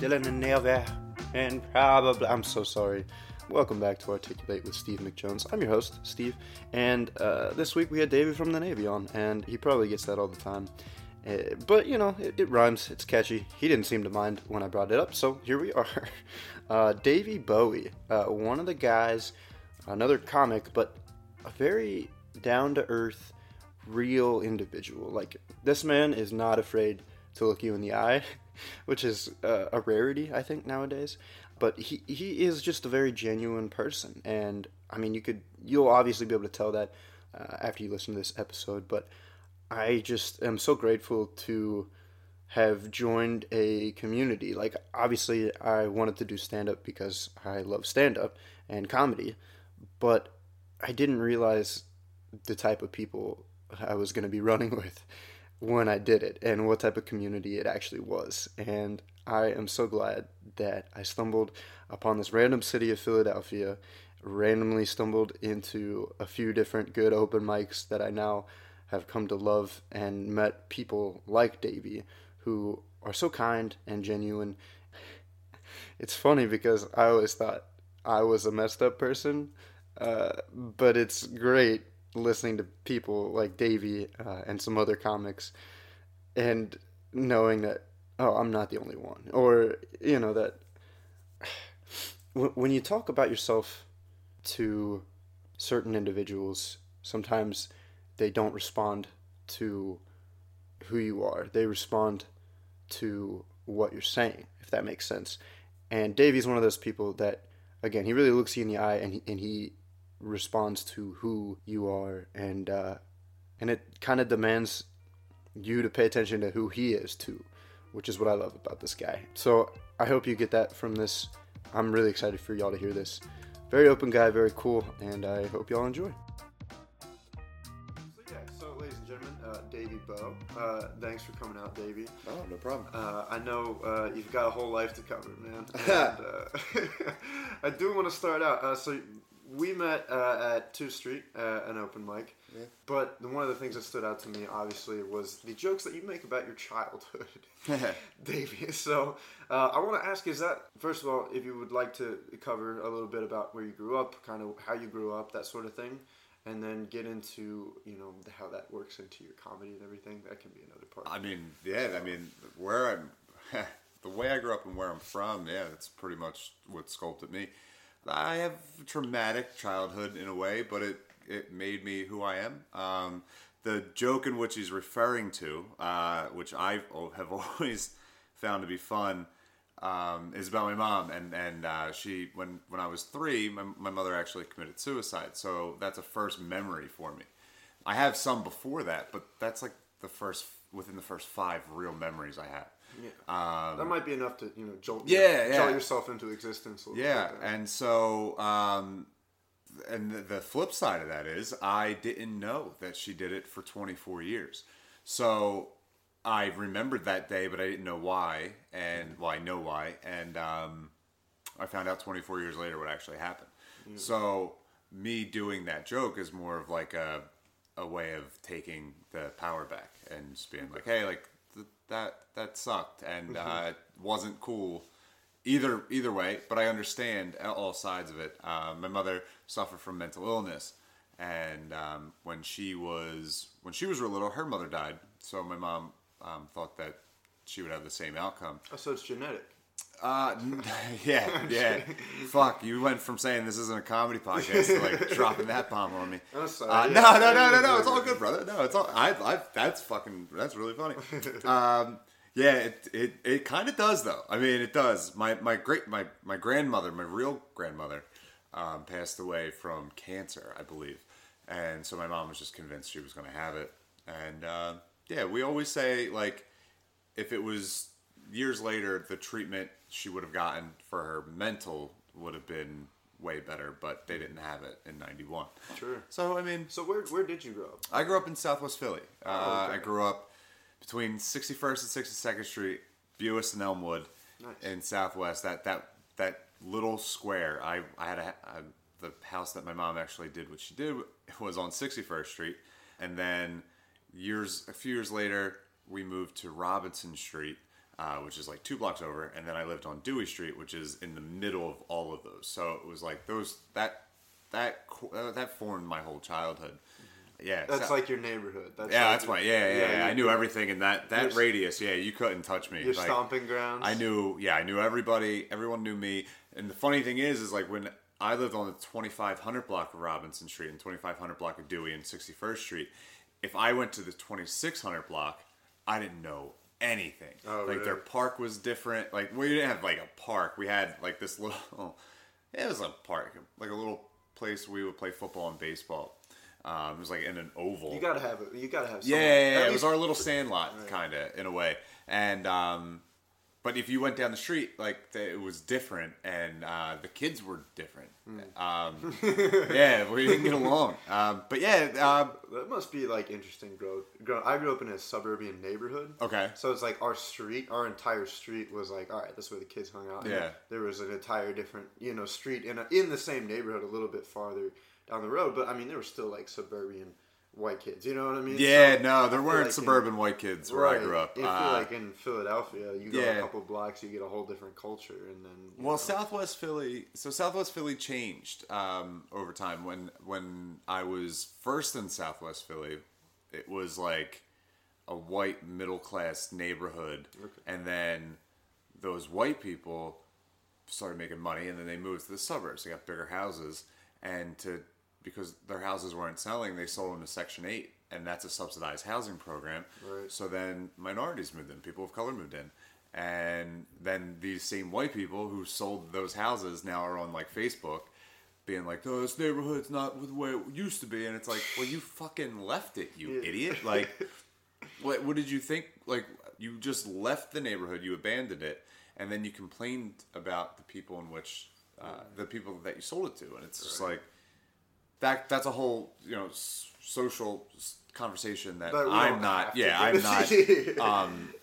who's still in the Navy and probably. I'm so sorry. Welcome back to Articulate with Steve McJones. I'm your host, Steve, and uh, this week we had David from the Navy on, and he probably gets that all the time. Uh, but you know, it, it, rhymes, it's catchy. He didn't seem to mind when I brought it up, so here we are. Uh, Davy Bowie, uh, one of the guys, another comic, but a very down to earth, real individual. Like, this man is not afraid to look you in the eye, which is uh, a rarity, I think, nowadays. But he, he is just a very genuine person. And, I mean, you could, you'll obviously be able to tell that uh, after you listen to this episode, but I just am so grateful to have joined a community. Like, obviously, I wanted to do stand up because I love stand up and comedy, but I didn't realize the type of people I was going to be running with when I did it and what type of community it actually was. And I am so glad that I stumbled upon this random city of Philadelphia, randomly stumbled into a few different good open mics that I now have come to love and met people like Davey who are so kind and genuine. It's funny because I always thought I was a messed up person, uh, but it's great listening to people like Davey uh, and some other comics and knowing that, oh, I'm not the only one. Or, you know, that when you talk about yourself to certain individuals, sometimes they don't respond to who you are. They respond to what you're saying, if that makes sense. And Davey's one of those people that, again, he really looks you in the eye and he, and he responds to who you are, and uh, and it kind of demands you to pay attention to who he is too, which is what I love about this guy. So I hope you get that from this. I'm really excited for y'all to hear this. Very open guy, very cool, and I hope y'all enjoy. So, yeah, so ladies and gentlemen, uh, Davey Bow. Uh, thanks for coming out, Davey. Oh, no problem. Uh, I know uh, you've got a whole life to cover, man. And, uh, I do want to start out. Uh, so we met uh, at Two Street, an open mic. Yeah. But one of the things that stood out to me, obviously, was the jokes that you make about your childhood, Davey. So I want to ask: Is that first of all, if you would like to cover a little bit about where you grew up, kind of how you grew up, that sort of thing? and then get into you know how that works into your comedy and everything. That can be another part. I mean, yeah. I mean, where I'm, the way I grew up and where I'm from, yeah, that's pretty much what sculpted me. I have traumatic childhood in a way, but it it made me who I am. Um, the joke in which he's referring to, uh, which I have always found to be fun um, is about my mom, and and uh, she when when I was three, my, my mother actually committed suicide. So that's a first memory for me. I have some before that, but that's like the first within the first five real memories I have. Yeah, um, that might be enough to you know jolt yeah, yeah. jolt yourself into existence. yeah, like and so um, and the, the flip side of that is I didn't know that she did it for 24 years. So I remembered that day, but I didn't know why, and well, I know why, and um, I found out 24 years later what actually happened. Mm. So me doing that joke is more of like a a way of taking the power back and just being like, hey, like that that sucked and uh, it wasn't cool either either way. But I understand all sides of it. Uh, my mother suffered from mental illness, and um, when she was when she was real little, her mother died. So my mom um, thought that she would have the same outcome. Oh, so it's genetic. Uh, yeah, yeah. Fuck, you went from saying this isn't a comedy podcast to like dropping that bomb on me. I'm sorry. Uh, no, no, no, no, no. It's all good, brother. No, it's all. I, I. That's fucking. That's really funny. Um, yeah, it, it, it kind of does though. I mean, it does. My, my great, my, my grandmother, my real grandmother, um, passed away from cancer, I believe, and so my mom was just convinced she was going to have it, and. Uh, yeah, we always say like if it was years later, the treatment she would have gotten for her mental would have been way better, but they didn't have it in '91. Sure. So I mean, so where where did you grow up? I grew up in Southwest Philly. Oh, uh, okay. I grew up between 61st and 62nd Street, Buist and Elmwood, nice. in Southwest. That that that little square. I I had a, a the house that my mom actually did what she did was on 61st Street, and then years a few years later we moved to robinson street uh, which is like two blocks over, and then I lived on Dewey Street, which is in the middle of all of those. So it was like those that that uh, that formed my whole childhood. Yeah, That's so- like your neighborhood. That's yeah, like that's my yeah yeah. yeah, I knew everything in that that radius. Yeah, you couldn't touch me. Your Like, stomping grounds. I knew, yeah, I knew everybody. Everyone knew me. And the funny thing is, is like when I lived on the 2500 block of Robinson Street and 2500 block of Dewey and 61st Street, if I went to the 2600 block, I didn't know anything. Oh, like their park was different. Like we didn't have like a park. We had like this little. It was a park, like a little place we would play football and baseball. Um, it was like in an oval. You gotta have it. You gotta have. Yeah, someone- yeah, yeah, it was our little sandlot, kind of in a way. And um, but if you went down the street, like it was different, and uh, the kids were different. Hmm. Um, yeah, we didn't get along. Um, but yeah, um, That must be like interesting growth. I grew up in a suburban neighborhood. Okay. So it's like our street, our entire street was like, all right, that's where the kids hung out. Yeah. There was an entire different, you know, street in a, in the same neighborhood, a little bit farther down the road. But I mean, there were still like suburban white kids. You know what I mean? yeah, So, no, there weren't like in- suburban white kids where I grew up. If Uh, like in Philadelphia, you go yeah. a couple blocks, you get a whole different culture, and then Well, know. Southwest Philly. So Southwest Philly changed um, over time. When when I was first in Southwest Philly, it was like a white middle class neighborhood, and then those white people started making money, and then they moved to the suburbs. They got bigger houses, and to because their houses weren't selling, they sold them to Section Eight, and that's a subsidized housing program. Right. So then minorities moved in, people of color moved in. And then these same white people who sold those houses now are on like Facebook being like, oh, this neighborhood's not the way it used to be. And it's like, well, you fucking left it, you Yeah. idiot. Like, what, what did you think? Like, you just left the neighborhood, you abandoned it, and then you complained about the people in which, uh, the people that you sold it to. And it's just like, that that's a whole, you know, s- social s- conversation that, But we I'm don't not, to yeah, I'm not, um,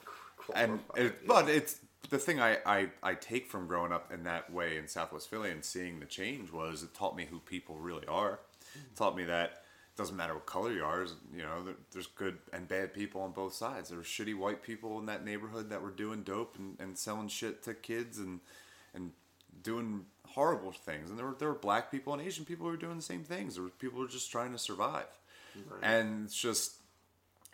and it, yeah. but it's the thing I, I I take from growing up in that way in Southwest Philly and seeing the change was it taught me who people really are. It taught me that it doesn't matter what color you are. You know, there, there's good and bad people on both sides. There were shitty white people in that neighborhood that were doing dope and, and selling shit to kids and and doing horrible things. And there were there were black people and Asian people who were doing the same things. There were people who were just trying to survive. And it's just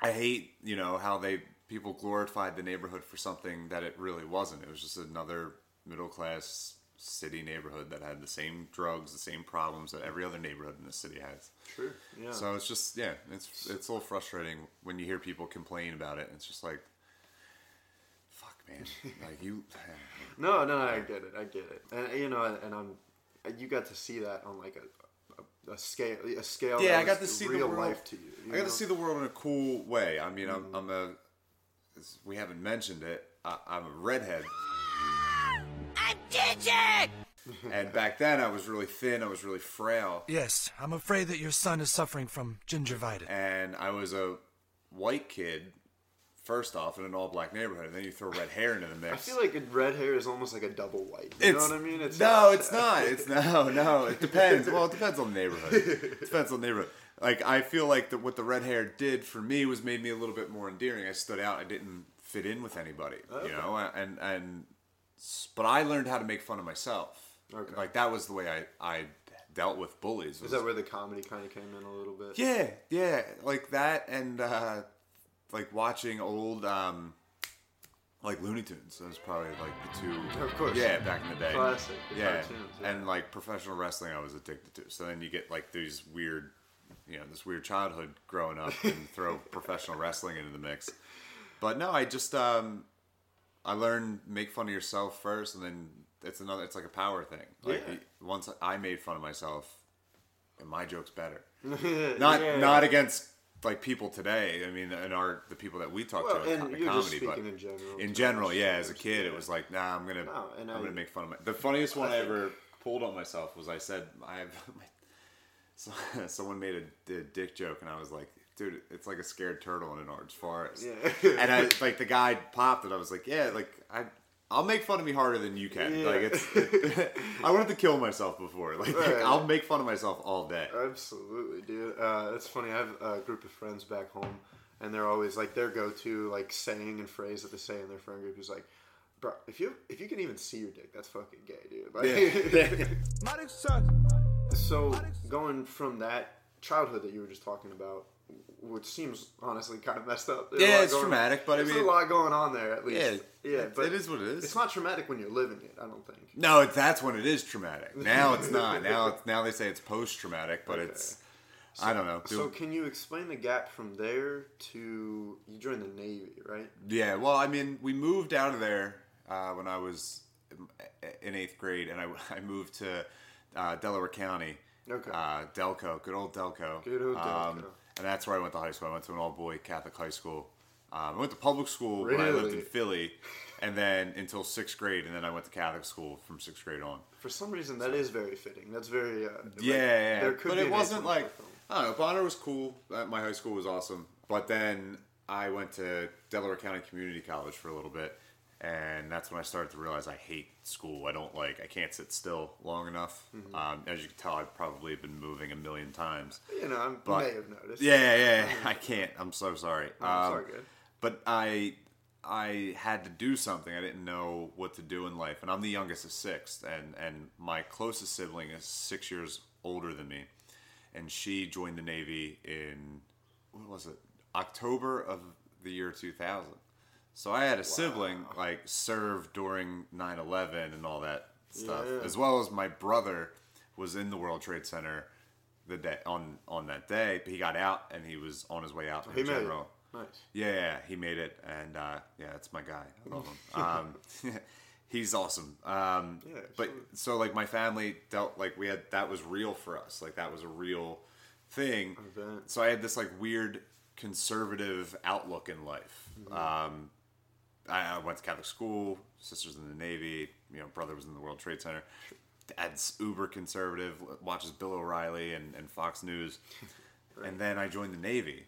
I hate, you know, how they people glorified the neighborhood for something that it really wasn't. It was just another middle class city neighborhood that had the same drugs, the same problems that every other neighborhood in the city has. True. Yeah. So it's just yeah, it's it's a little frustrating when you hear people complain about it. It's just like fuck man. Like you No, no, I get it. I get it. And you know, and I'm, you got to see that on like a, a, a scale, a scale. Yeah, I got to see the real world. life to you. you I got know? to see the world in a cool way. I mean, I'm, mm-hmm. I'm a we haven't mentioned it. I, I'm a redhead. I'm digit! And back then, I was really thin. I was really frail, Yes, I'm afraid that your son is suffering from gingivitis. and I was a white kid. First off, in an all-black neighborhood, and then you throw red hair into the mix. I feel like red hair is almost like a double white. You know what I mean? It's no, it's not. It's no, no. It depends. Well, it depends on the neighborhood. It depends on the neighborhood. Like I feel like the, what the red hair did for me was made me a little bit more endearing. I stood out. I didn't fit in with anybody. Okay. You know, and and but I learned how to make fun of myself. Okay. Like that was the way I I dealt with bullies. Is was- that where the comedy kind of came in a little bit? yeah, yeah, like that, and uh, like watching old, um, like Looney Tunes. That was probably like the two. Of course. Yeah, back in the day. Classic, the Yeah. cartoons, yeah. and like professional wrestling, I was addicted to. So then you get like these weird, you know, this weird childhood growing up, and throw professional wrestling into the mix. But no, I just um, I learned make fun of yourself first, and then it's another. It's like a power thing. Like Yeah. once I made fun of myself, and my joke's better not Yeah. not against like people today. I mean, and our the people that we talk Well, to in and co- comedy, but in general, in general, yeah. As a kid, it was like, nah, I'm gonna No, and I'm I- gonna make fun of my. The funniest one I, think- ever pulled on myself was I said I have. so, someone made a, a dick joke, and I was like. Dude, it's like a scared turtle in an orange forest. Yeah. and I like the guy popped it. I was like, yeah, like I, I'll make fun of me harder than you can. Yeah. Like it's, I wanted to kill myself before. Like Right. I'll make fun of myself all day. Absolutely, dude. Uh, it's funny. I have a group of friends back home and they're always like their go-to like saying and phrase that they say in their friend group is like, "Bro, if you if you can even see your dick, that's fucking gay, dude." Like, My dick sucks. so going from that childhood that you were just talking about, which seems honestly kind of messed up. There's Yeah, it's going- traumatic, but I mean- a lot going on there at least. Yeah, yeah, but it is what it is. It's not traumatic when you're living it. I don't think. No, it, that's when it is traumatic. Now it's not. Now it's now they say it's post traumatic, but it's I don't know. So can you explain the gap from there to you joined the Navy, right? Yeah, well, I mean, we moved out of there uh, when I was in eighth grade, and I, I moved to uh, Delaware County. Okay. Uh, Delco, good old Delco. Good old Delco. And that's where I went to high school. I went to an all boy Catholic high school. Um, I went to public school when I lived in Philly, and then until sixth grade, and then I went to Catholic school from sixth grade on. For some reason, that is very fitting. That's very uh, Yeah, yeah, but it wasn't like. I don't know. Bonner was cool. Uh, My high school was awesome, but then I went to Delaware County Community College for a little bit, and that's when I started to realize I hate school. I don't like. I can't sit still long enough. Mm-hmm. Um, as you can tell, I've probably been moving a million times. You know, I But- may have noticed. Yeah, yeah, yeah. I can't. I'm so sorry. No, Um, good. But I I had to do something. I didn't know what to do in life, and I'm the youngest of six, and and my closest sibling is six years older than me, and she joined the Navy in what was it October of the year 2000. So I had a sibling like serve during 9/11 and all that stuff, Yeah. as well as my brother was in the World Trade Center the day on on that day. But he got out and he was on his way out He in made it. Nice. Yeah, yeah, he made it, and uh, yeah, that's my guy. I love him. Um, he's awesome. Um, Yeah, but so like my family dealt like we had that was real for us. Like that was a real thing. So I had this like weird conservative outlook in life. Mm-hmm. Um, I, I went to Catholic school. Sisters in the Navy. You know, brother was in the World Trade Center. Dad's uber conservative. Watches Bill O'Reilly and, and Fox News. And then I joined the Navy.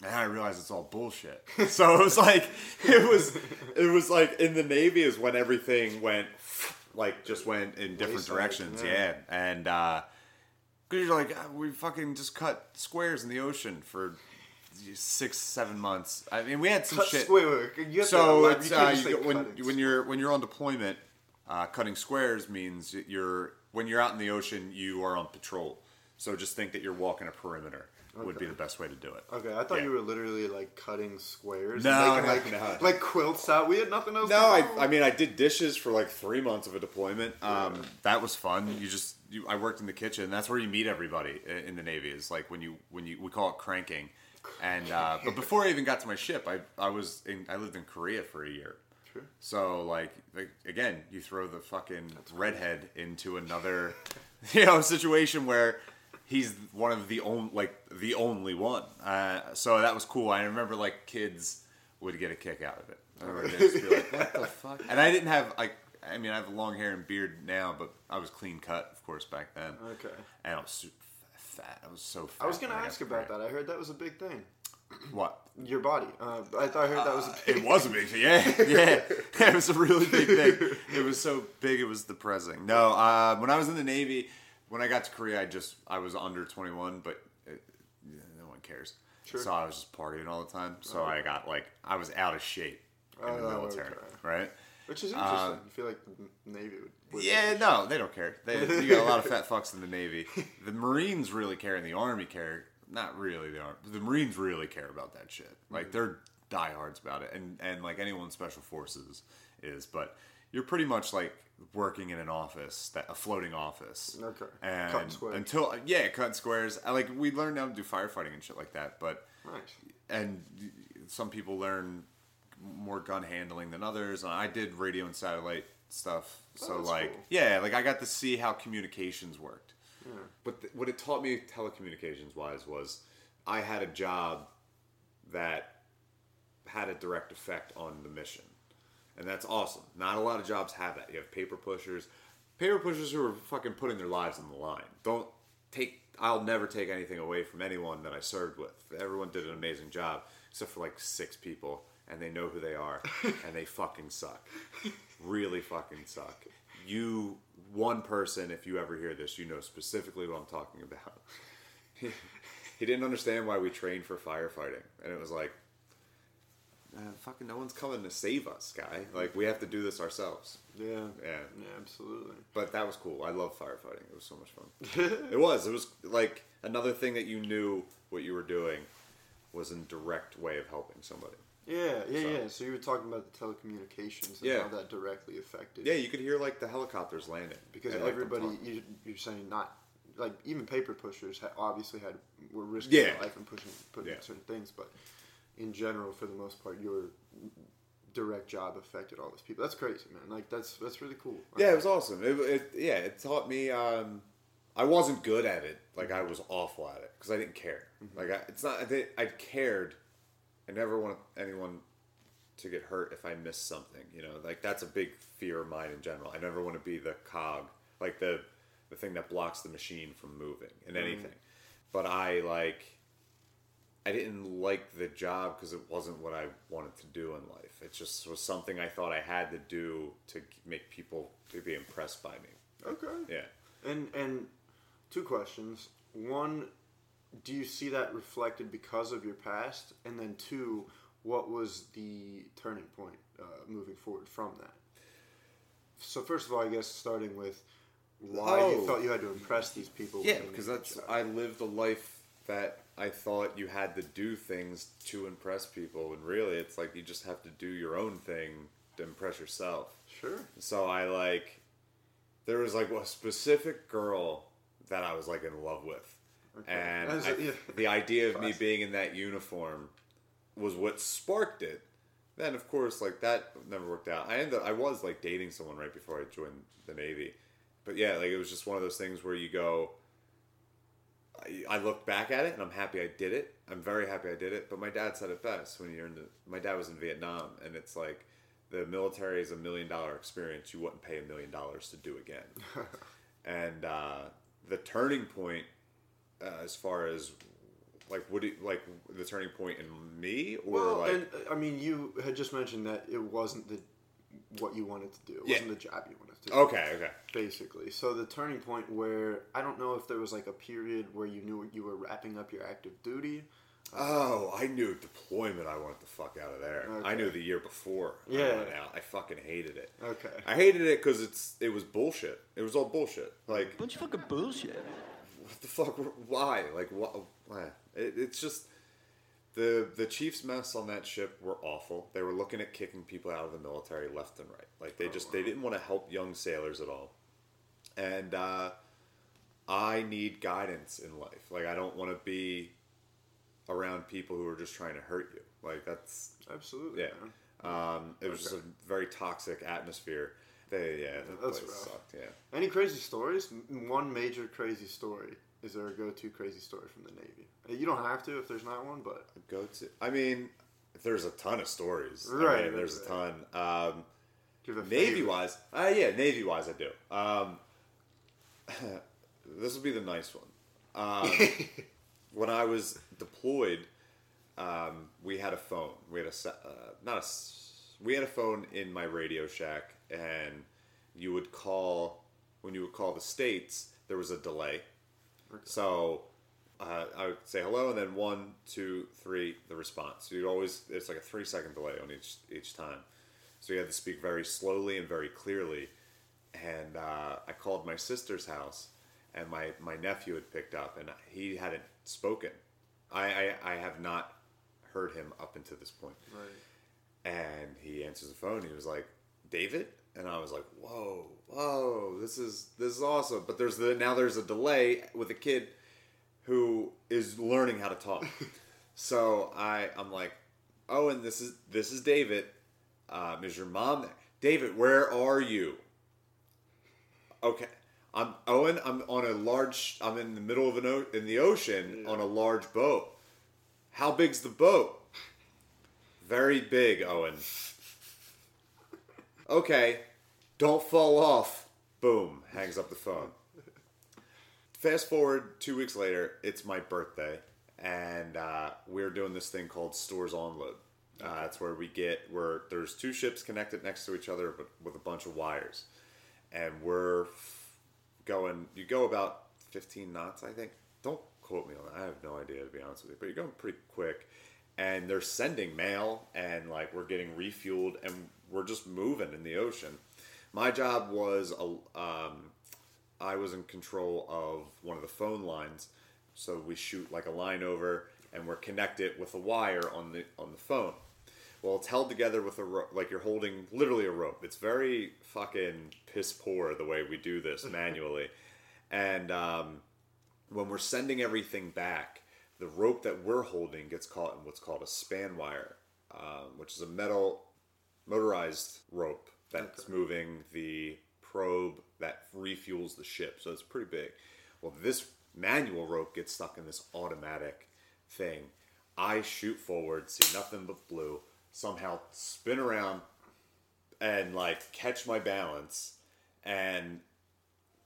And I realized it's all bullshit. So it was like it was it was like in the Navy is when everything went like just went in different directions. yeah. Yeah. And uh because you're like, "Ah, we fucking just cut squares in the ocean for six, seven months. I mean, we had some Cut shit. square work. You have So to, you uh, you when when you're when you're on deployment, uh, cutting squares means you're when you're out in the ocean, you are on patrol. So just think that you're walking a perimeter would be the best way to do it. Okay, I thought Yeah. you were literally like cutting squares. No, making, like, no. like quilts out. We had nothing else. No, I. I mean I did dishes for like three months of a deployment. Um, that was fun. You just you, I worked in the kitchen. That's where you meet everybody in the Navy. Is like when you when you we call it cranking. And uh, but before I even got to my ship, I I was in I lived in Korea for a year. Sure. So like, like again, you throw the fucking redhead into another you know situation where he's one of the only like the only one. Uh, so that was cool. I remember like kids would get a kick out of it. I remember they'd just be like, "What the fuck?" And I didn't have like. I mean, I have long hair and beard now, but I was clean cut, of course, back then. Okay. And I was super fat. I was so fat. I was gonna ask about that. I heard that was a big thing. What? Your body. Uh, I thought I heard that was a big. It was a big thing. Yeah, yeah. It was a really big thing. It was so big, it was depressing. No, uh, when I was in the Navy, when I got to Korea, I just I was under twenty one, but it, yeah, no one cares. Sure. So I was just partying all the time. So I got like I was out of shape in the Oh, military, okay. right? Which is uh, interesting. I feel like the Navy would. Yeah, no, they don't care. They, you got a lot of fat fucks in the Navy. The Marines really care, and the Army care. Not really the Army. The Marines really care about that shit. Like mm-hmm. they're diehards about it, and and like anyone in Special Forces is. But you're pretty much like working in an office, that a floating office. Okay. And until yeah, cut squares. I, like we learned how to do firefighting and shit like that, but Nice. and some people learn more gun handling than others. And I did radio and satellite stuff, oh, so Oh, that's like cool. yeah, like I got to see how communications worked. But th- what it taught me telecommunications wise was I had a job that had a direct effect on the mission. And that's awesome. Not a lot of jobs have that. You have paper pushers, paper pushers who are fucking putting their lives on the line. Don't take. I'll never take anything away from anyone that I served with. Everyone did an amazing job, except for like six people, and they know who they are, and they fucking suck. Really fucking suck. You, one person, if you ever hear this, you know specifically what I'm talking about. he didn't understand why we trained for firefighting, and it was like uh, fucking no one's coming to save us, guy. Like we have to do this ourselves. Yeah. Yeah. Yeah, absolutely. But that was cool. I love firefighting. It was so much fun. it was. It was like another thing that you knew what you were doing was in direct way of helping somebody. Yeah, yeah, So- yeah. So you were talking about the telecommunications and Yeah. how that directly affected. Yeah, you could hear like the helicopters landing because like, everybody, talk. you, you're saying not like even paper pushers ha- obviously had were risking Yeah. their life and pushing putting Yeah. certain things, but in general, for the most part, your direct job affected all those people. That's crazy, man. Like that's that's really cool. Yeah, it was awesome. It, it yeah, it taught me. Um, I wasn't good at it. Like I was awful at it because I didn't care. Like I, it's not. I, I cared. I never want anyone to get hurt if I miss something. You know, like that's a big fear of mine in general. I never want to be the cog, like the the thing that blocks the machine from moving in mm. anything. But I like. I didn't like the job because it wasn't what I wanted to do in life. It just was something I thought I had to do to make people to be impressed by me. Okay. Yeah. And and two questions. One, do you see that reflected because of your past? And then two, what was the turning point uh, moving forward from that? So first of all, I guess starting with why Oh. you felt you had to impress these people. Yeah, because that's. I lived a life that I thought you had to do things to impress people, and really, it's like you just have to do your own thing to impress yourself. sure. So I like there was like a specific girl that I was like in love with, and I- yeah. the idea of me being in that uniform was what sparked it. Then of course like that never worked out. I ended up, I was like dating someone right before I joined the Navy, but yeah, like it was just one of those things where you go. I, I look back at it and I'm happy I did it. I'm very happy I did it. But my dad said it best when you're in the. My dad was in Vietnam, and it's like the military is a million dollar experience you wouldn't pay a million dollars to do again. and uh, the turning point, uh, as far as like what do you, like the turning point in me or Well, like and uh, I mean, you had just mentioned that it wasn't the what you wanted to do. It Yeah. wasn't the job you wanted to do. okay okay basically. So the turning point where I don't know if there was like a period where you knew you were wrapping up your active duty. Oh, I knew deployment. I wanted the fuck out of there. I knew the year before. I Yeah. went out. I fucking hated it. Okay. I hated it because it's it was bullshit. It was all bullshit. Like Bunch of fucking bullshit. What the fuck? Why? Like what? Why? It, it's just the the Chiefs' mess on that ship were awful. They were looking at kicking people out of the military left and right. Like they just they didn't want to help young sailors at all. And uh, I need guidance in life. Like I don't want to be around people who are just trying to hurt you. Like that's Absolutely. yeah. Um, it was just a very toxic atmosphere. They yeah, that That's place rough. sucked. Yeah. Any crazy stories? M- One major crazy story. Is there a go-to crazy story from the Navy? Uh, You don't have to if there's not one, but Go to. I mean, there's a ton of stories. I Right, mean, there's a ton. Um, give a Navy favorite. wise, uh, yeah, Navy wise, I do. Um, this will be the nice one. Um, when I was deployed, um, we had a phone. We had a se- uh, not a. s- We had a phone in my Radio Shack, and you would call when you would call the states. There was a delay, so uh, I would say hello, and then one, two, three, the response. You'd always it's like a three second delay on each each time. So you had to speak very slowly and very clearly. And uh, I called my sister's house, and my, my nephew had picked up, and he hadn't spoken. I, I, I have not heard him up until this point. Right. And he answers the phone. He was like, "David," and I was like, "Whoa, whoa, this is this is awesome." But there's the now there's a delay with a kid who is learning how to talk. so I I'm like, "Oh, and this is this is David. Um, is your mom there? David, where are you?" Okay. I'm Owen. I'm on a large. I'm in the middle of an o- in the ocean on a large boat. How big's the boat? Very big, Owen. Okay, don't fall off. Boom, hangs up the phone. Fast forward two weeks later, it's my birthday, and uh, we're doing this thing called Stores on Load. Uh, that's where we get where there's two ships connected next to each other, but with a bunch of wires, and we're f- going. You go about 15 knots, I think. Don't quote me on that. I have no idea to be honest with you, but you're going pretty quick, and they're sending mail, and like we're getting refueled, and we're just moving in the ocean. My job was a, um, I was in control of one of the phone lines, so we shoot like a line over, and we're connected with a wire on the on the phone. Well, it's held together with a rope, like you're holding literally a rope. It's very fucking piss poor the way we do this manually. and um, when we're sending everything back, the rope that we're holding gets caught in what's called a span wire, um, which is a metal motorized rope that's moving the probe that refuels the ship. So it's pretty big. Well, this manual rope gets stuck in this automatic thing. I shoot forward, see nothing but blue, somehow spin around and like catch my balance and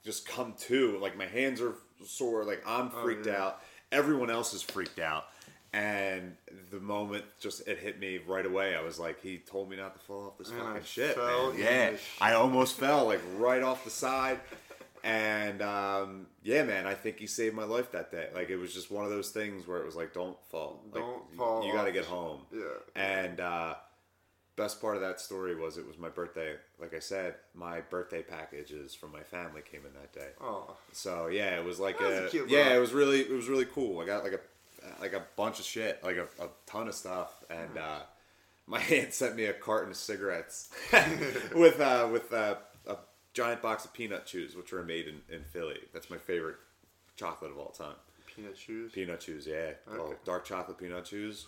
just come to. Like my hands are sore, like I'm freaked out. Everyone else is freaked out. And the moment just it hit me right away, I was like, he told me not to fall off this And fucking I shit. fell Man. Yeah, I almost fell like right off the side. And um, yeah, man, I think he saved my life that day. Like it was just one of those things where it was like, don't fall. Like, Don't fall You got to get home. Yeah. And uh, best part of that story was it was my birthday. Like I said, my birthday packages from my family came in that day. Oh, So yeah, it was like a, a cute yeah, it was really it was really cool. I got like a like a bunch of shit, like a, a ton of stuff, and uh, my aunt sent me a carton of cigarettes with uh, with uh, a giant box of peanut chews, which were made in, in Philly. That's my favorite chocolate of all time. peanut shoes. Peanut chews, yeah, oh, dark chocolate peanut chews.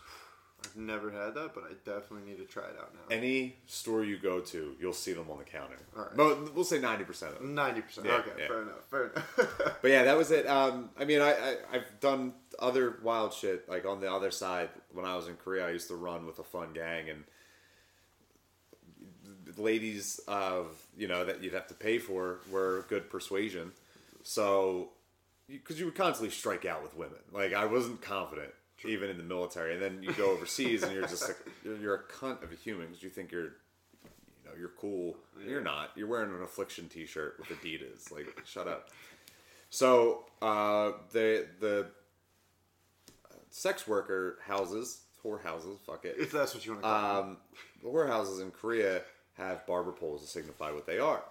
I've never had that, but I definitely need to try it out now. Any store you go to, you'll see them on the counter. All right. But we'll say ninety percent of them. Ninety percent. Yeah, okay, yeah. fair enough. Fair enough. But yeah, that was it. Um, I mean, I, I I've done other wild shit. Like on the other side, when I was in Korea, I used to run with a fun gang, and ladies of you know that you'd have to pay for were good persuasion. So, because you would constantly strike out with women. Like I wasn't confident even in the military, and then you go overseas and you're just like you're, you're a cunt of a human because you think you're you know you're cool. You're not. You're wearing an affliction T-shirt with Adidas. Like shut up. So uh, the the sex worker houses, whorehouses, fuck it. if that's what you want to call it. Um, the whorehouses in Korea have barber poles to signify what they are.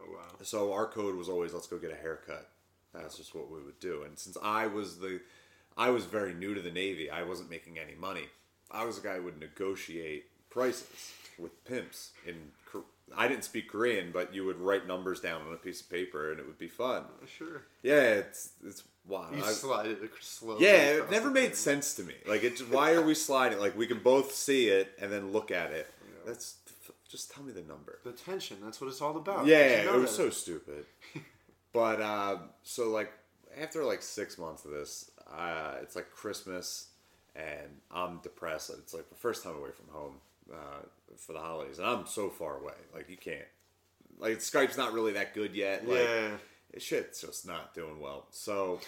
Oh wow. So our code was always let's go get a haircut. That's just what we would do. And since I was the, I was very new to the Navy. I wasn't making any money. I was a guy who would negotiate prices with pimps. In I didn't speak Korean, but you would write numbers down on a piece of paper, and it would be fun. Sure. Yeah, it's it's wild. You I- slide it slowly. yeah, it never made thing. sense to me. Like, it, why are we sliding? Like, we can both see it and then look at it. That's just tell me the number. The tension. That's what it's all about. Yeah, You know it was that. so stupid. but um, so like after like six months of this, uh, it's like Christmas, and I'm depressed. It's like the first time away from home uh, for the holidays, and I'm so far away. Like you can't. Like Skype's not really that good yet. Like, Yeah. shit's just not doing well. So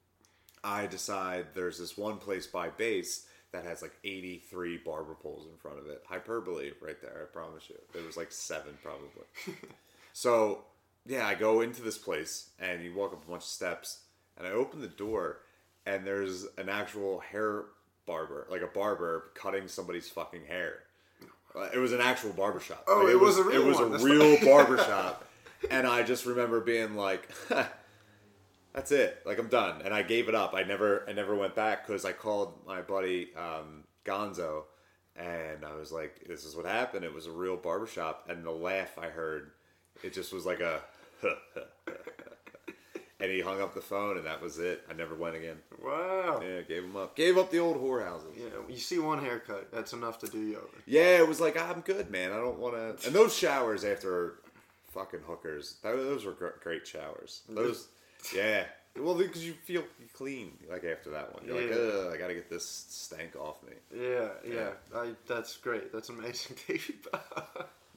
I decide there's this one place by base that has like 83 barber poles in front of it. Hyperbole right there, I promise you. There was like seven probably. so yeah, I go into this place and you walk up a bunch of steps and I open the door and there's an actual hair barber, like a barber cutting somebody's fucking hair. Uh, It was an actual barbershop. Oh, Like, it was a real It was one. a That's real barber shop. And I just remember being like, that's it. Like I'm done, and I gave it up. I never, I never went back because I called my buddy um, Gonzo, and I was like, "This is what happened." It was a real barbershop, and the laugh I heard, it just was like a, and he hung up the phone, and that was it. I never went again. Wow. Yeah, gave him up. Gave up the old whorehouses. Yeah, you see one haircut, that's enough to do you over. Yeah, it was like I'm good, man. I don't want to. And those showers after fucking hookers, that, those were great showers. Those, yeah. Well, because you feel clean like after that one. You're like, Yeah. Ugh, I gotta get this stank off me. Yeah, yeah. I, that's great. That's amazing, Davey.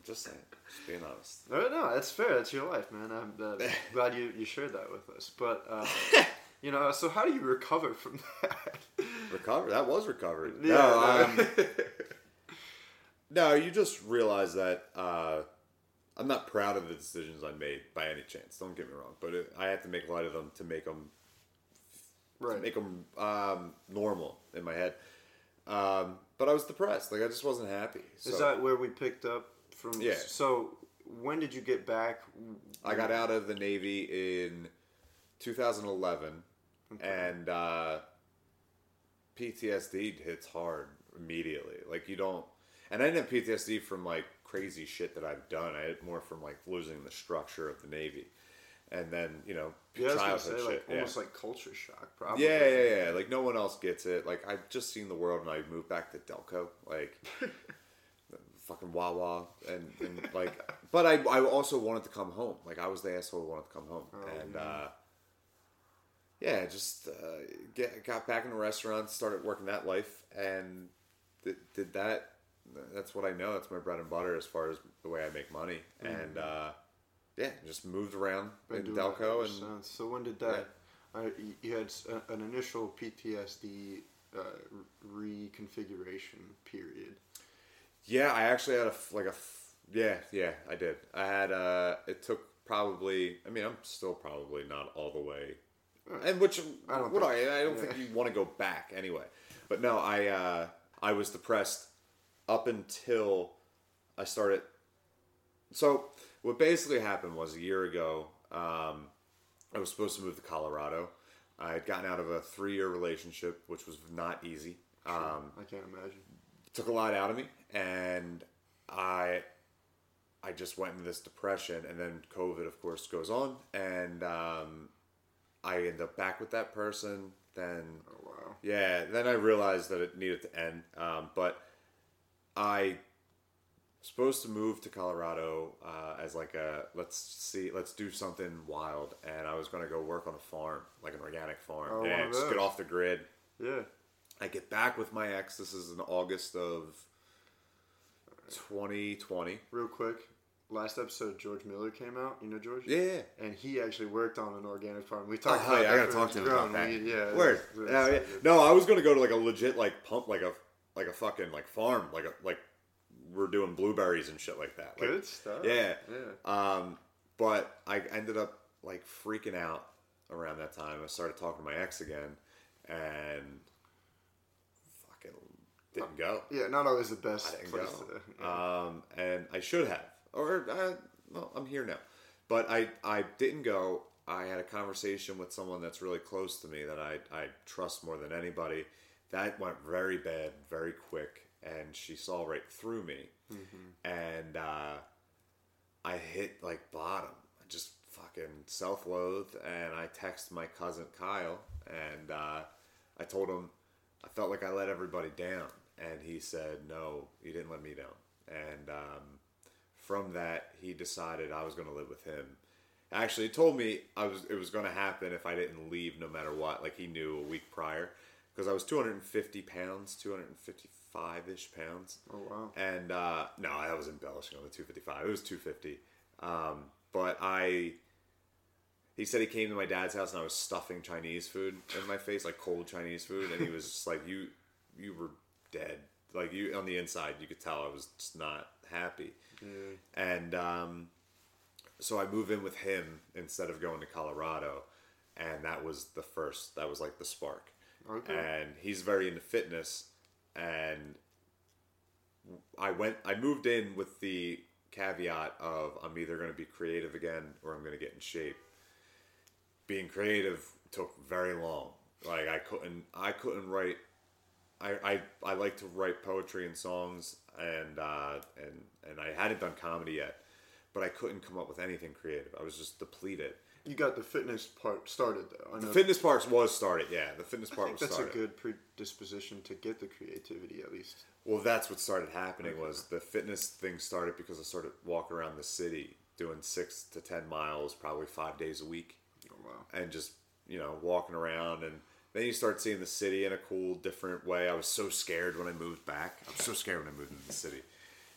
Just saying, just being honest. no, no, that's fair. That's your life, man. I'm uh, glad you, you shared that with us. But, uh, you know, so how do you recover from that? Recover. That was recovered. Yeah, no, no. um, no, you just realize that uh, I'm not proud of the decisions I made by any chance. Don't get me wrong, but it, I had to make light of them to make them right. make them um, normal in my head. Um, but I was depressed. Like I just wasn't happy. Is that where we picked up from? Yeah. So when did you get back? I got out of the Navy in 2011, and uh, PTSD hits hard immediately. Like you don't, and I didn't have PTSD from like crazy shit that I've done. I had more from like losing the structure of the Navy, and then you know Yeah, I was gonna childhood say like shit. yeah. almost like culture shock. Probably. Yeah, yeah, yeah. Like no one else gets it. Like I've just seen the world, and I moved back to Delco, like fucking Wawa, and, and like. But I, I also wanted to come home. Like I was the asshole who wanted to come home, and uh, yeah, just uh, get got back in the restaurant, started working that life, and did, did that. That's what I know. That's my bread and butter as far as the way I make money, and uh, yeah, just moved around Been in Delco, and since. so when did that? I, you had an initial PTSD uh, reconfiguration period. Yeah, I actually had a like a yeah yeah I did. I had uh it took probably I mean I'm still probably not all the way, and which I don't what think- I I don't yeah. think you want to go back anyway. But no, I uh I was depressed up until I started. So what basically happened was a year ago. Um, I was supposed to move to Colorado. I had gotten out of a three-year relationship, which was not easy. Um, I can't imagine. Took a lot out of me and i i just went into this depression and then covid of course goes on and um, i end up back with that person then Oh wow. yeah then i realized that it needed to end um, but i supposed to move to colorado uh, as like a let's see let's do something wild and i was going to go work on a farm like an organic farm Oh, yeah just get off the grid Yeah. I get back with my ex. This is in August of 2020. Real quick. Last episode, George Miller came out. You know George? Yeah, yeah. And he actually worked on an organic farm. We Oh, talked hell about yeah, I gotta talk to him about that. We- yeah. Word. that's- Yeah, that's yeah. so good. No, I was gonna go to like a legit like pump, like a like a fucking like farm, like a like we're doing blueberries and shit like that. Like, Good stuff. Yeah. Yeah. Um, but I ended up like freaking out around that time. I started talking to my ex again, and fucking didn't go. Yeah, not always the best I didn't place go. to. yeah. Um, and I should have, or uh, well, I'm here now, but I I didn't go. I had a conversation with someone that's really close to me that I I trust more than anybody. That went very bad, very quick, and she saw right through me, and uh, I hit like bottom. I just fucking self-loathed, and I text my cousin Kyle, and uh, I told him I felt like I let everybody down, and he said, "No, you didn't let me down." And um, from that, he decided I was going to live with him. Actually, he told me I was it was going to happen if I didn't leave, no matter what. Like he knew a week prior, because I was 250 pounds, 255 ish pounds. Oh wow. And uh, no, I was embellishing on the 255. It was 250. Um, but I, he said he came to my dad's house and I was stuffing Chinese food in my face, like cold Chinese food, and he was just like, "You, you were dead. Like you on the inside, you could tell I was just not happy." And um, so I move in with him instead of going to Colorado, and that was the first. That was like the spark. Okay. And he's very into fitness, and I went. I moved in with the caveat of I'm either going to be creative again or I'm going to get in shape. Being creative took very long. Like I couldn't. I couldn't write. I, I, I like to write poetry and songs and uh, and and I hadn't done comedy yet, but I couldn't come up with anything creative. I was just depleted. You got the fitness part started though. I. The fitness part was started, yeah. The fitness I part think was that's started. a good predisposition to get the creativity at least. Well, that's what started happening was the fitness thing started because I started walking around the city doing six to ten miles, probably five days a week, wow. and just you know walking around and then you start seeing the city in a cool, different way. I was so scared when I moved back. I was so scared when I moved into the city.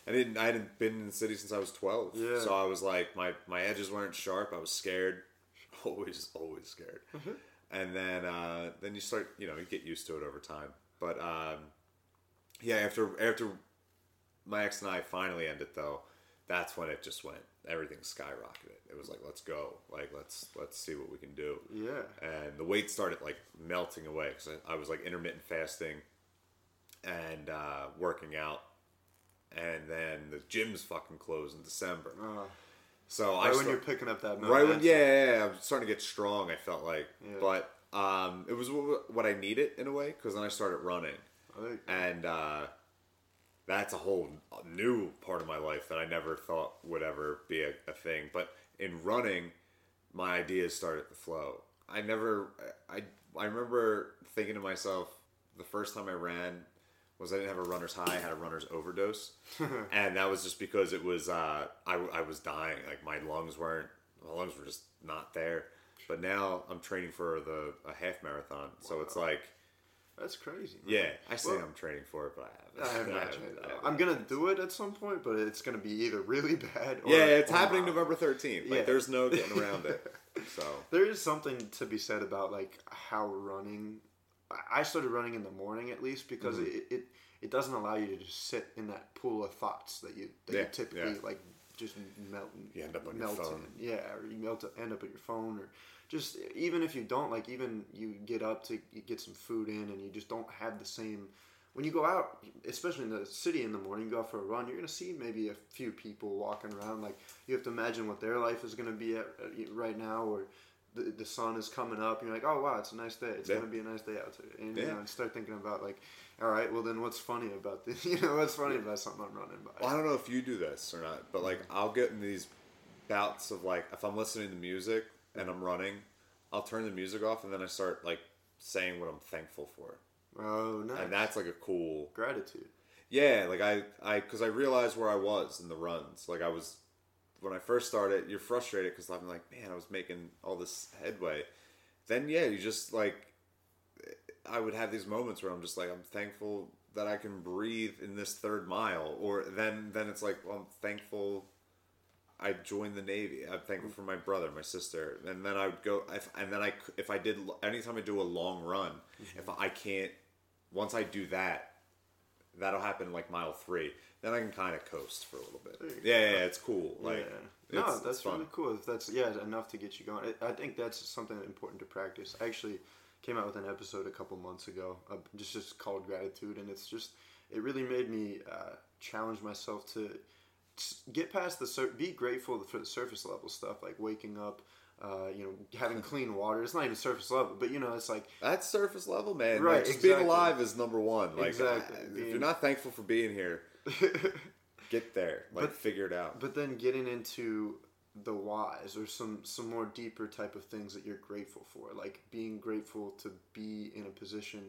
I didn't. I hadn't been in the city since I was twelve. Yeah. So I was like, my my edges weren't sharp. I was scared. Always, always scared. And then uh, then you start. You know, you get used to it over time. But um, yeah, after after my ex and I finally ended though, that's when it just went. Everything skyrocketed. It was like, let's go. Like let's let's see what we can do Yeah. and the weight started like melting away because I, I was like intermittent fasting and uh, working out, and then the gym's fucking closed in December. so I Right when you're picking up that right when yeah, yeah, yeah, I'm starting to get strong. I felt like, Yeah. but um, it was what I needed in a way because then I started running, and uh, that's a whole new part of my life that I never thought would ever be a, a thing. But in running, my ideas started to flow. I never, I, I remember thinking to myself the first time I ran was I didn't have a runner's high, I had a runner's overdose, and that was just because it was uh, I, I was dying. Like my lungs weren't, my lungs were just not there. But now I'm training for the a half marathon, so it's like, That's crazy. man. yeah, I say Well, I'm training for it, but I I haven't. have not haven't- I haven't, I am gonna do it at some point, but it's gonna be either really bad. Or, Yeah, it's or happening mild. November 13th. Like, Yeah. there's no getting around it. So, There is something to be said about like how running. I- I started running in the morning at least because Mm-hmm. it, it it doesn't allow you to just sit in that pool of thoughts that you that Yeah, you typically yeah. like just melt. You end up on your phone. in. Yeah, or you melt end up at your phone or. Just even if you don't like, even you get up to get some food in, and you just don't have the same. When you go out, especially in the city in the morning, you go out for a run. You're gonna see maybe a few people walking around. Like you have to imagine what their life is gonna be at right now, or the, the sun is coming up. And you're like, oh wow, it's a nice day. It's Yeah. gonna be a nice day out today. And you know, and start thinking about like, all right, well then what's funny about this? You know, what's funny about something I'm running by? well, I don't know if you do this or not, but like, I'll get in these bouts of like, if I'm listening to music and I'm running, I'll turn the music off and then I start like saying what I'm thankful for. Oh, nice. And that's like a cool, gratitude. yeah, like I, I, cause I realized where I was in the runs. Like I was, when I first started, you're frustrated because I'm like, man, I was making all this headway. Then yeah, you just like, I would have these moments where I'm just like, I'm thankful that I can breathe in this third mile, or then then it's like, well, I'm thankful I joined the Navy. I'm thankful for my brother, my sister, and then I would go. If, and then I, if I did, anytime I do a long run, if I can't, once I do that, that'll happen like mile three. Then I can kind of coast for a little bit. Yeah, yeah, yeah, it's cool. Like, yeah. No, that's fun. really cool. If that's yeah enough to get you going, I I think that's something important to practice. I actually came out with an episode a couple months ago, uh, just just called gratitude, and it's just it really made me uh, challenge myself to get past the sur- be grateful for the surface level stuff like waking up. Uh, you know, having clean water. It's not even surface level, but you know, it's like That's surface level, man. Right, Like, just being alive is number one. Like, Exactly. uh, if Being- you're not thankful for being here, get there. Like, But- figure it out. but then getting into the whys or some some more deeper type of things that you're grateful for like being grateful to be in a position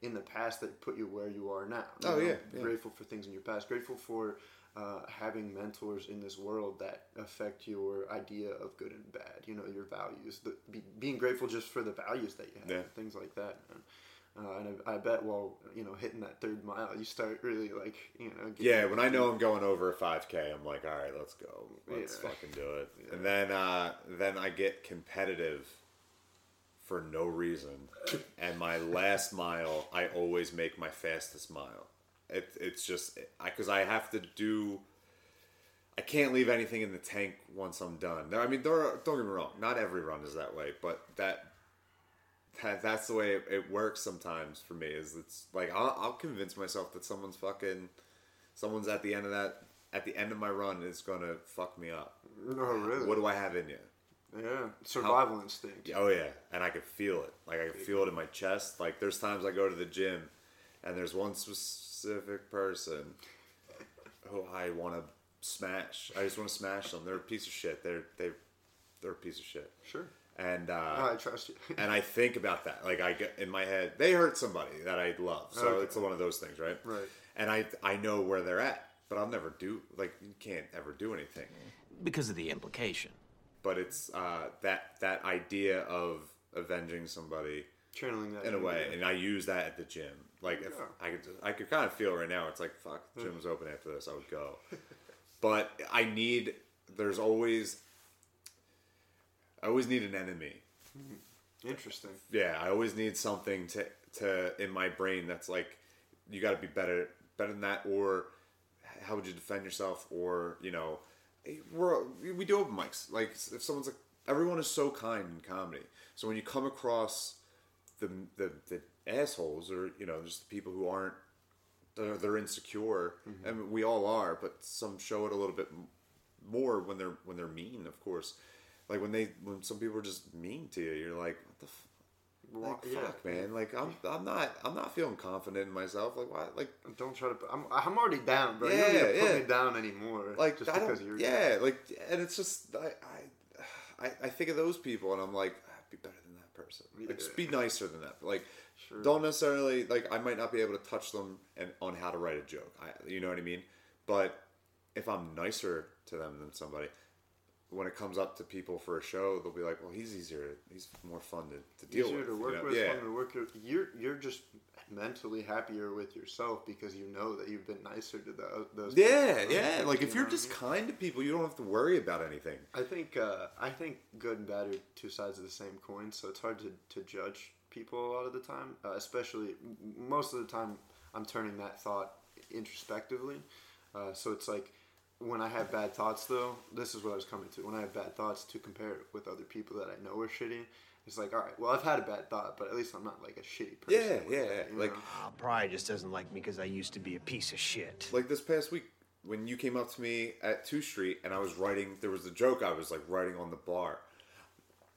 in the past that put you where you are now you Oh, know? yeah, yeah. grateful for things in your past grateful for uh, having mentors in this world that affect your idea of good and bad you know your values the, be, being grateful just for the values that you have Yeah. things like that. Uh, and I, I bet while you know hitting that third mile, you start really like you know. getting Yeah, when I know I'm going over a 5K, I'm like, all right, let's go, let's Yeah. fucking do it. And then, uh, then I get competitive for no reason. and my last mile, I always make my fastest mile. It, it's just because I, have to do. I can't leave anything in the tank once I'm done. There- I mean, there are, don't get me wrong, not every run is that way, but that that, that's the way it, it works sometimes for me. Is it's like I'll, I'll convince myself that someone's fucking, someone's at the end of that at the end of my run is gonna fuck me up. No, really. Uh, what do I have in you? Yeah, survival instinct. Oh yeah, and I can feel it. Like I can feel it in my chest. Like there's times I go to the gym, and there's one specific person who I want to smash. I just want to smash them. They're a piece of shit. They're they they're a piece of shit. Sure. And uh, I trust you. and I think about that. Like I get in my head, they hurt somebody that I love, so Okay. it's one of those things, right? Right. And I I know where they're at, but I'll never do like you can't ever do anything. because of the implication. But it's uh, that that idea of avenging somebody Channeling that in a way, you. and I use that at the gym. Like if Yeah. I could, I could kind of feel right now. It's like fuck, hmm. gym's open after this. I would go, but I need. There's always. I always need an enemy. Hmm. Interesting. Yeah, I always need something to to in my brain that's like you got to be better better than that, or how would you defend yourself, or you know, eh, we're we do open mics. Like if someone's like, everyone is so kind in comedy, so when you come across the the, the assholes or you know just the people who aren't they're, they're insecure, mm-hmm. and we all are, but some show it a little bit more when they're when they're mean, of course. Like when they when some people are just mean to you, you're like, what the. F-? Like, yeah. fuck, man! Like I'm, I'm not, I'm not feeling confident in myself. Like, why? Like, Don't try to. I'm, I'm already down, bro. you Yeah, don't need to put yeah. me down anymore. like just I because you're. yeah, like, and it's just I, I, I, I think of those people, and I'm like, I'd be better than that person. Like, just be nicer than that. Like, don't necessarily like. I might not be able to touch them and on how to write a joke. I, you know what I mean? But if I'm nicer to them than somebody, when it comes up to people for a show, they'll be like, "Well, he's easier. He's more fun to, to deal easier with." to you work know? with, Yeah. fun to work with. You're you're just mentally happier with yourself because you know that you've been nicer to the, those. Yeah, people. yeah. Like if You you're just I mean? kind to people, you don't have to worry about anything. I think uh, I think good and bad are two sides of the same coin, so it's hard to, to judge people a lot of the time. Uh, especially most of the time, I'm turning that thought introspectively. Uh, so it's like when I have bad thoughts, though, this is what I was coming to. When I have bad thoughts, to compare it with other people that I know are shitty, it's like, all right, well, I've had a bad thought, but at least I'm not like a shitty person. Yeah, yeah, that, like- know? Pride just doesn't like me because I used to be a piece of shit. Like this past week, when you came up to me at Two Street, and I was writing, there was a joke I was like writing on the bar.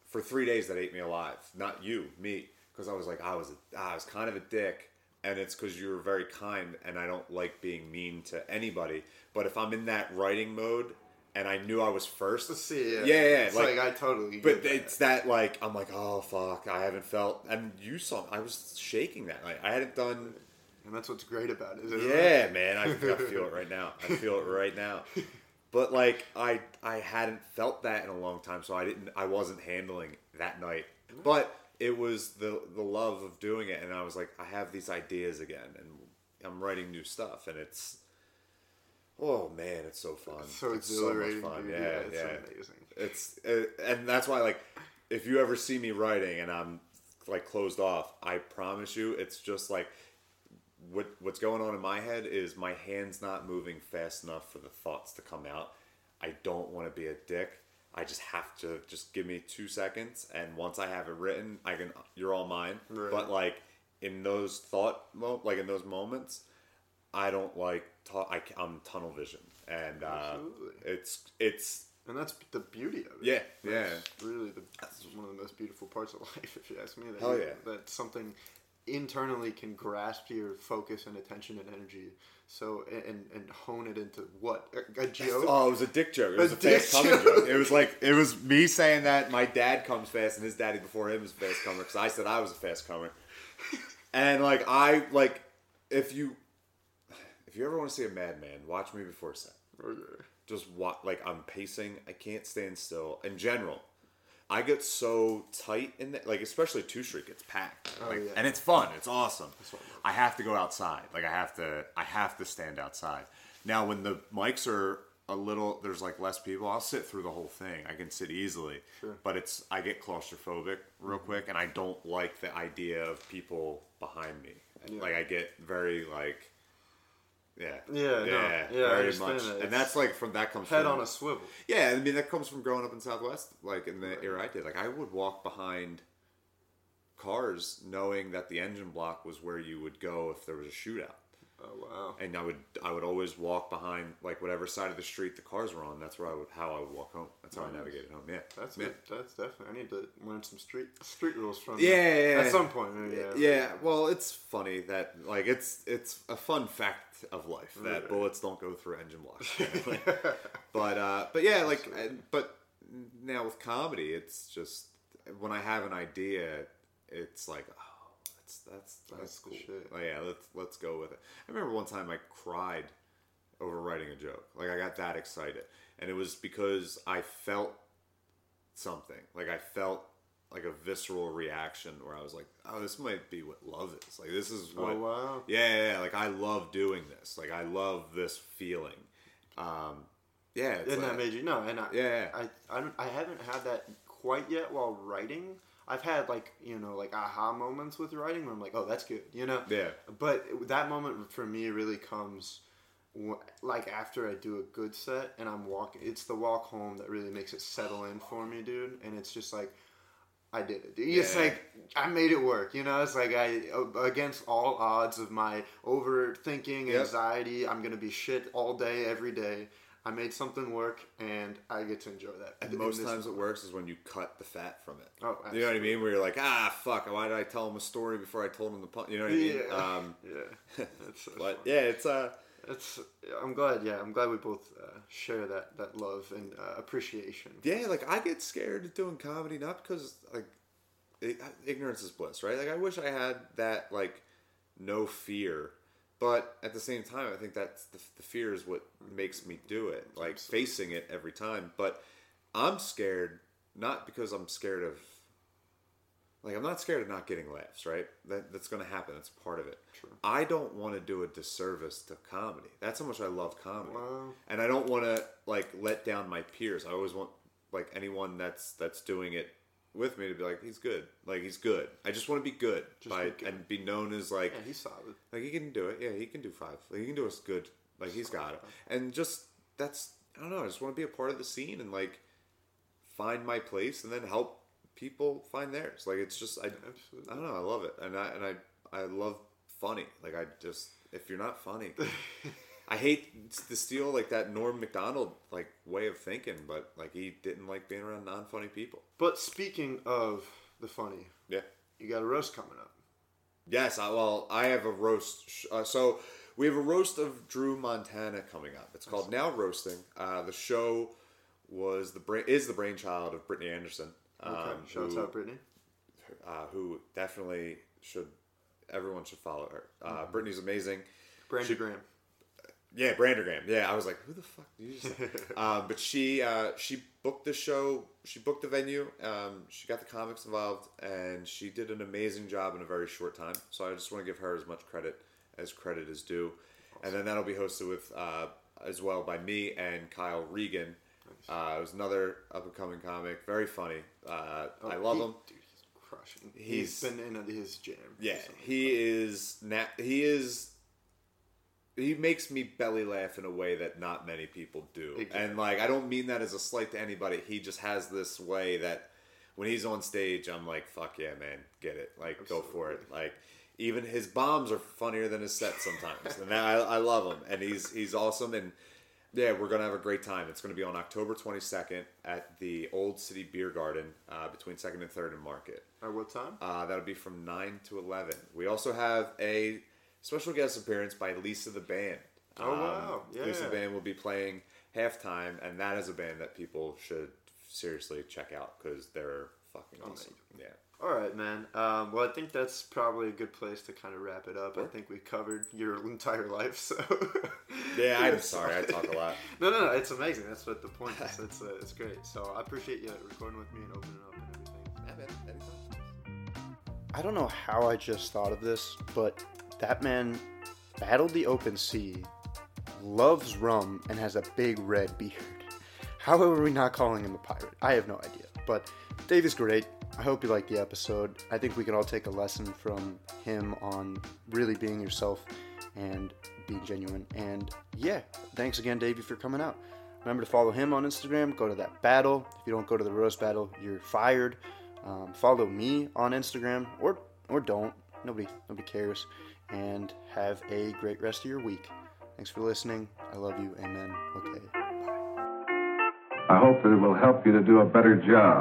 For three days, that ate me alive. Not you, me, because I was like, I was, a, I was kind of a dick, and it's because you were very kind, and I don't like being mean to anybody. But if I'm in that writing mode, and I knew I was first, to See, yeah, yeah, yeah, It's like, I totally. But that. it's that like I'm like, oh fuck, I haven't felt, and you saw, I was shaking that. Like I hadn't done. and that's what's great about it. It? Yeah, man, I, I feel it right now. I feel it right now. But like I, I hadn't felt that in a long time, so I didn't. I wasn't handling that night. But it was the the love of doing it, and I was like, I have these ideas again, and I'm writing new stuff, and it's. Oh man, it's so fun! so it's exhilarating. so much fun. dude. Yeah, it's yeah. amazing. It's uh, and that's why like if you ever see me writing and I'm like closed off, I promise you it's just like what what's going on in my head is my hands not moving fast enough for the thoughts to come out. I don't want to be a dick. I just have to just give me 2 seconds and once I have it written, I can you're all mine. Right. But like in those thought mo- like in those moments, I don't like ta- I, am tunnel vision and uh, Absolutely. it's it's And that's the beauty of it. Yeah, yeah. That's really the, that's one of the most beautiful parts of life, if you ask me. That Hell yeah. That something internally can grasp your focus and attention and energy. So and and hone it into what a, joke. Oh, it was a dick joke. It was A a, fast coming joke. joke. It was like it was me saying that my dad comes fast and his daddy before him is a fast comer because I said I was a fast comer. And like I like if you if you ever want to see a madman, watch me before set. Okay. Oh, Just watch like I'm pacing. I can't stand still. In general, I get so tight in that, like especially Two Street gets packed, like, yeah. and it's fun. It's awesome. I have to go outside. Like I have to. I have to stand outside. Now when the mics are a little, there's like less people. I'll sit through the whole thing. I can sit easily. But it's I get claustrophobic real quick, and I don't like the idea of people behind me. Like I get very like. Yeah, Yeah, no. Yeah, very much, that. and that's like from that comes Head from on a swivel. yeah, I mean that comes from growing up in Southwest, like in the era I did. Like I would walk behind cars, knowing that the engine block was where you would go if there was a shootout, Oh wow. and I would I would always walk behind like whatever side of the street the cars were on. That's where I would how I would walk home. That's how I navigated home. Yeah, That's yeah. it. That's definitely. I need to learn some street street rules from. Yeah, yeah, yeah. At some point, maybe. Yeah. Yeah, well, it's funny that like it's it's a fun fact of life that Right. bullets don't go through engine blocks. but uh, but yeah, like but now with comedy, it's just when I have an idea, it's like oh, that's that's that's, That's cool. shit. Oh, yeah, let's let's go with it. I remember one time I cried over writing a joke. Like I got that excited, and it was because I felt something. Like I felt like a visceral reaction where I was like, "Oh, this might be what love is. Like this is what." Oh wow. Yeah, yeah, yeah, like I love doing this. Like I love this feeling. Um, yeah, And like- that made you no, and I, Yeah. I, I, I haven't had that quite yet while writing. I've had like you know like aha moments with writing where I'm like, oh, that's good, you know. Yeah. But that moment for me really comes like after I do a good set and I'm walking. It's the walk home that really makes it settle in for me, dude. And it's just like I did it. It's Yeah. like I made it work. You know, it's like I against all odds of my overthinking, Yep. anxiety. I'm gonna be shit all day, every day. I made something work, and I get to enjoy that. And most times it works is when you cut the fat from it. Oh, you know what I mean? Where you're like, ah, fuck, why did I tell him a story before I told him the pun? You know what I mean? Yeah, Um, yeah. So but fun. yeah, it's uh, It's. I'm glad. Yeah, I'm glad we both uh, share that that love and uh, appreciation. yeah, like I get scared of doing comedy not because like it, ignorance is bliss, right? Like I wish I had that like no fear, but at the same time, I think that's the, the fear is what makes me do it, like facing it every time. But I'm scared not because I'm scared of like I'm not scared of not getting laughs, right? That that's going to happen. That's part of it. I don't want to do a disservice to comedy. That's how much I love comedy, Wow. and I don't want to like let down my peers. I always want like anyone that's that's doing it with me to be like he's good, like he's good. I just want to be good, Just by, be good. and be known as like Yeah, he's solid. like he can do it. Yeah, he can do five. Like he can do us good. Like he's got it. And just that's I don't know. I just want to be a part of the scene and like find my place and then help people find theirs. Like it's just I Absolutely. I don't know. I love it and I and I I love funny. Like I just if you're not funny. I hate to steal like that Norm Macdonald like way of thinking, but like he didn't like being around non-funny people. But speaking of the funny, Yeah. you got a roast coming up. Yes, I, well, I have a roast. sh- Uh, so we have a roast of Drew Montana coming up. It's called Now Roasting. Uh, the show was the brain is the brainchild of Brittany Anderson. Okay. um, Shouts who, out, Brittany. uh, who definitely should everyone should follow her. Uh, Brittany's amazing. Brandy She- Graham. Yeah, Brandergram. Yeah, I was like, who the fuck did you just say? um, but she uh, she booked the show. She booked the venue. Um, she got the comics involved, and she did an amazing job in a very short time. So I just want to give her as much credit as credit is due. And then that'll be hosted with uh, as well by me and Kyle Regan. Uh, it was another up and coming comic, very funny. Uh, I love Oh, He- him. Dude, he's crushing. He's- he's been in his jam. Yeah, he is. Na- he is. He makes me belly laugh in a way that not many people do, Exactly. and like I don't mean that as a slight to anybody. He just has this way that when he's on stage, I'm like, "Fuck yeah, man, get it! Like, go for it!" Like, even his bombs are funnier than his set sometimes, and I, I love him, and he's he's awesome, and yeah, we're gonna have a great time. It's gonna be on October 22nd at the Old City Beer Garden uh, between Second and Third and Market. At what time? Uh, that'll be from 9 to 11. We also have a special guest appearance by Lisa the Band. Um, Oh, wow. Lisa the Band will be playing halftime, and that is a band that people should seriously check out because they're fucking awesome. Yeah. All right, man. Um, well, I think that's probably a good place to kind of wrap it up. I think we covered your entire life, so. Yeah, I'm sorry. I talk a lot. No, no, no. It's amazing. That's what the point is. It's, uh, it's great. So I appreciate you recording with me and opening up and everything. Yeah, man. Anytime. I don't know how I just thought of this, but that man battled the open sea, loves rum, and has a big red beard. How are we not calling him a pirate? I have no idea. But Dave is great. I hope you liked the episode. I think we can all take a lesson from him on really being yourself and being genuine. And yeah, thanks again, Davey, for coming out. Remember to follow him on Instagram. Go to that battle. If you don't go to the roast battle, you're fired. Um, follow me on Instagram, or or don't. Nobody nobody cares. And have a great rest of your week. Thanks for listening. I love you. Amen. Okay. Bye. I hope that it will help you to do a better job.